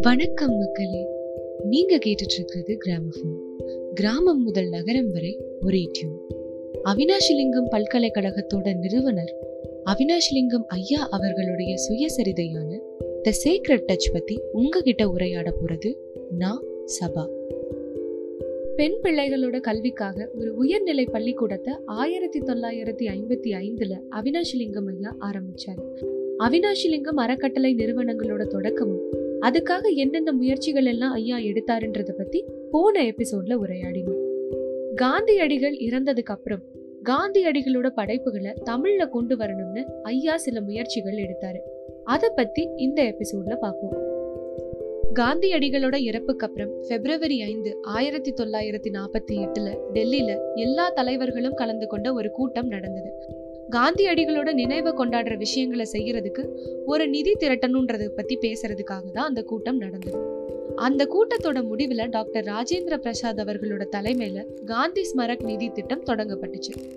வணக்கம் மக்களே. நீங்க கேட்டுட்டு இருக்கிறது கிராமபோன் கிராமம் முதல் நகரம் வரை ஒரே டியூன் அவினாஷிலிங்கம் பல்கலைக்கழகத்தோட நிறுவனர் அவினாஷிலிங்கம் ஐயா அவர்களுடைய சுயசரிதையான த சீக்ரெட் டச் பத்தி உங்ககிட்ட உரையாட போறது நான் சபா. பெண் பிள்ளைகளோட கல்விக்காக ஒரு உயர்நிலை பள்ளிக்கூடத்தை ஆயிரத்தி தொள்ளாயிரத்தி ஐம்பத்தி ஐந்துல அவினாஷிலிங்கம் ஐயா ஆரம்பிச்சாரு. அவினாஷிலிங்கம் அறக்கட்டளை நிறுவனங்களோட தொடக்கமும் அதுக்காக என்னென்ன முயற்சிகள் எல்லாம் ஐயா எடுத்தாருன்றத பத்தி போன எபிசோட்ல உரையாடினோம். காந்தியடிகள் இறந்ததுக்கு அப்புறம் காந்தியடிகளோட படைப்புகளை தமிழ்ல கொண்டு வரணும்னு ஐயா சில முயற்சிகள் எடுத்தாரு. அதை பத்தி இந்த எபிசோட்ல பார்ப்போம் காந்தியடிகளோட இறப்புக்கு அப்புறம் பிப்ரவரி ஐந்து ஆயிரத்தி தொள்ளாயிரத்தி நாற்பத்தி எட்டுல டெல்லியில எல்லா தலைவர்களும் கலந்து கொண்ட ஒரு கூட்டம் நடந்தது. காந்தியடிகளோட நினைவை கொண்டாடுற விஷயங்களை செய்யறதுக்கு ஒரு நிதி திரட்டணுன்றதை பத்தி பேசுறதுக்காக தான் அந்த கூட்டம் நடந்தது. அந்த கூட்டத்தோட முடிவுல டாக்டர் ராஜேந்திர பிரசாத் அவர்களோட தலைமையில காந்தி ஸ்மரக் நிதி திட்டம் தொடங்கப்பட்டுச்சு.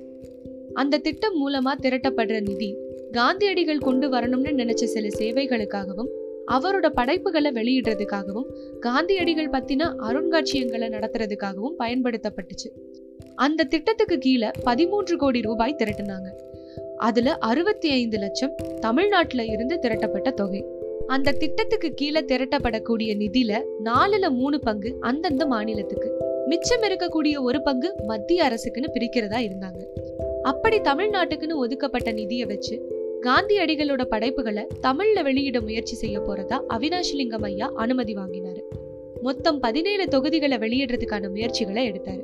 அந்த திட்டம் மூலமா திரட்டப்படுற நிதி காந்தியடிகள் கொண்டு வரணும்னு நினைச்ச சில சேவைகளுக்காகவும் அவரோட படைப்புகளை வெளியிடுறதுக்காகவும் காந்தியடிகள் பத்தின அருங்காட்சியகங்களை நடத்துறதுக்காகவும் பயன்படுத்தப்பட்டுச்சு. அந்த திட்டத்துக்கு கீழே பதிமூன்று கோடி ரூபாய் திரட்டினாங்க. அதுல அறுபத்தி ஐந்து லட்சம் தமிழ்நாட்டுல இருந்து திரட்டப்பட்ட தொகை. அந்த திட்டத்துக்கு கீழே திரட்டப்படக்கூடிய நிதியில நாலுல மூணு பங்கு அந்தந்த மாநிலத்துக்கு. மிச்சம் இருக்கக்கூடிய ஒரு பங்கு மத்திய அரசுக்குன்னு பிரிக்கிறதா இருந்தாங்க. அப்படி தமிழ்நாட்டுக்குன்னு ஒதுக்கப்பட்ட நிதியை வச்சு காந்தியடிகளோட படைப்புகளை தமிழ்ல வெளியிட முயற்சி செய்ய போறதா அவினாஷிலிங்கம் ஐயா அனுமதி வாங்கினாரு. மொத்தம் பதினேழு தொகுதிகளை வெளியிடுறதுக்கான முயற்சிகளை எடுத்தாரு.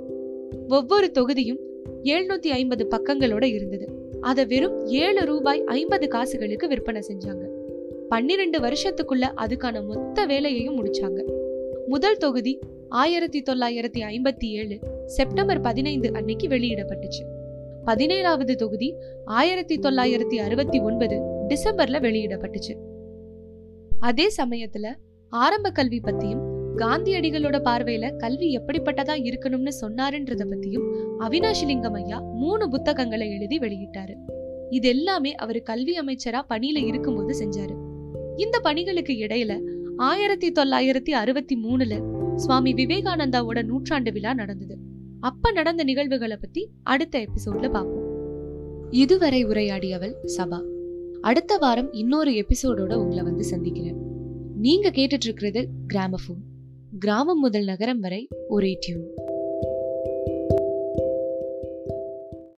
ஒவ்வொரு தொகுதியும் எழுநூத்தி ஐம்பது பக்கங்களோட இருந்தது. அதை வெறும் ஏழு ரூபாய் ஐம்பது காசுகளுக்கு விற்பனை செஞ்சாங்க. பன்னிரெண்டு வருஷத்துக்குள்ள அதுக்கான மொத்த வேலையையும் முடிச்சாங்க. முதல் தொகுதி ஆயிரத்தி தொள்ளாயிரத்தி ஐம்பத்தி ஏழு செப்டம்பர் பதினைந்து அன்னைக்கு வெளியிடப்பட்டுச்சு. பதினேழாவது தொகுதி ஆயிரத்தி தொள்ளாயிரத்தி அறுபத்தி ஒன்பது டிசம்பர்ல வெளியிடப்பட்டுச்சு. அதே சமயத்துல ஆரம்ப கல்வி பத்தியும் காந்தியடிகளோட பார்வையில கல்வி எப்படிப்பட்டதா இருக்கணும்னு சொன்னாருன்றத பத்தியும் அவினாஷிலிங்கம் ஐயா மூணு புத்தகங்களை எழுதி வெளியிட்டாரு. இது எல்லாமே அவர் கல்வி அமைச்சரா பணியில இருக்கும்போது செஞ்சாரு. இந்த பணிகளுக்கு இடையில ஆயிரத்தி தொள்ளாயிரத்தி அறுபத்தி மூணுல சுவாமி விவேகானந்தாவோட நூற்றாண்டு விழா நடந்தது. அப்ப நடந்த நிகழ்வுகளை பத்தி அடுத்த எபிசோட்ல பார்ப்போம். இதுவரை உரையாடியவள் சபா. அடுத்த வாரம் இன்னொரு எபிசோடோட உங்களை வந்து சந்திக்கிறேன். நீங்க கேட்டுட்டு இருக்கிறது கிராமபோன் கிராமம் முதல் நகரம் வரை ஒரே டியூன்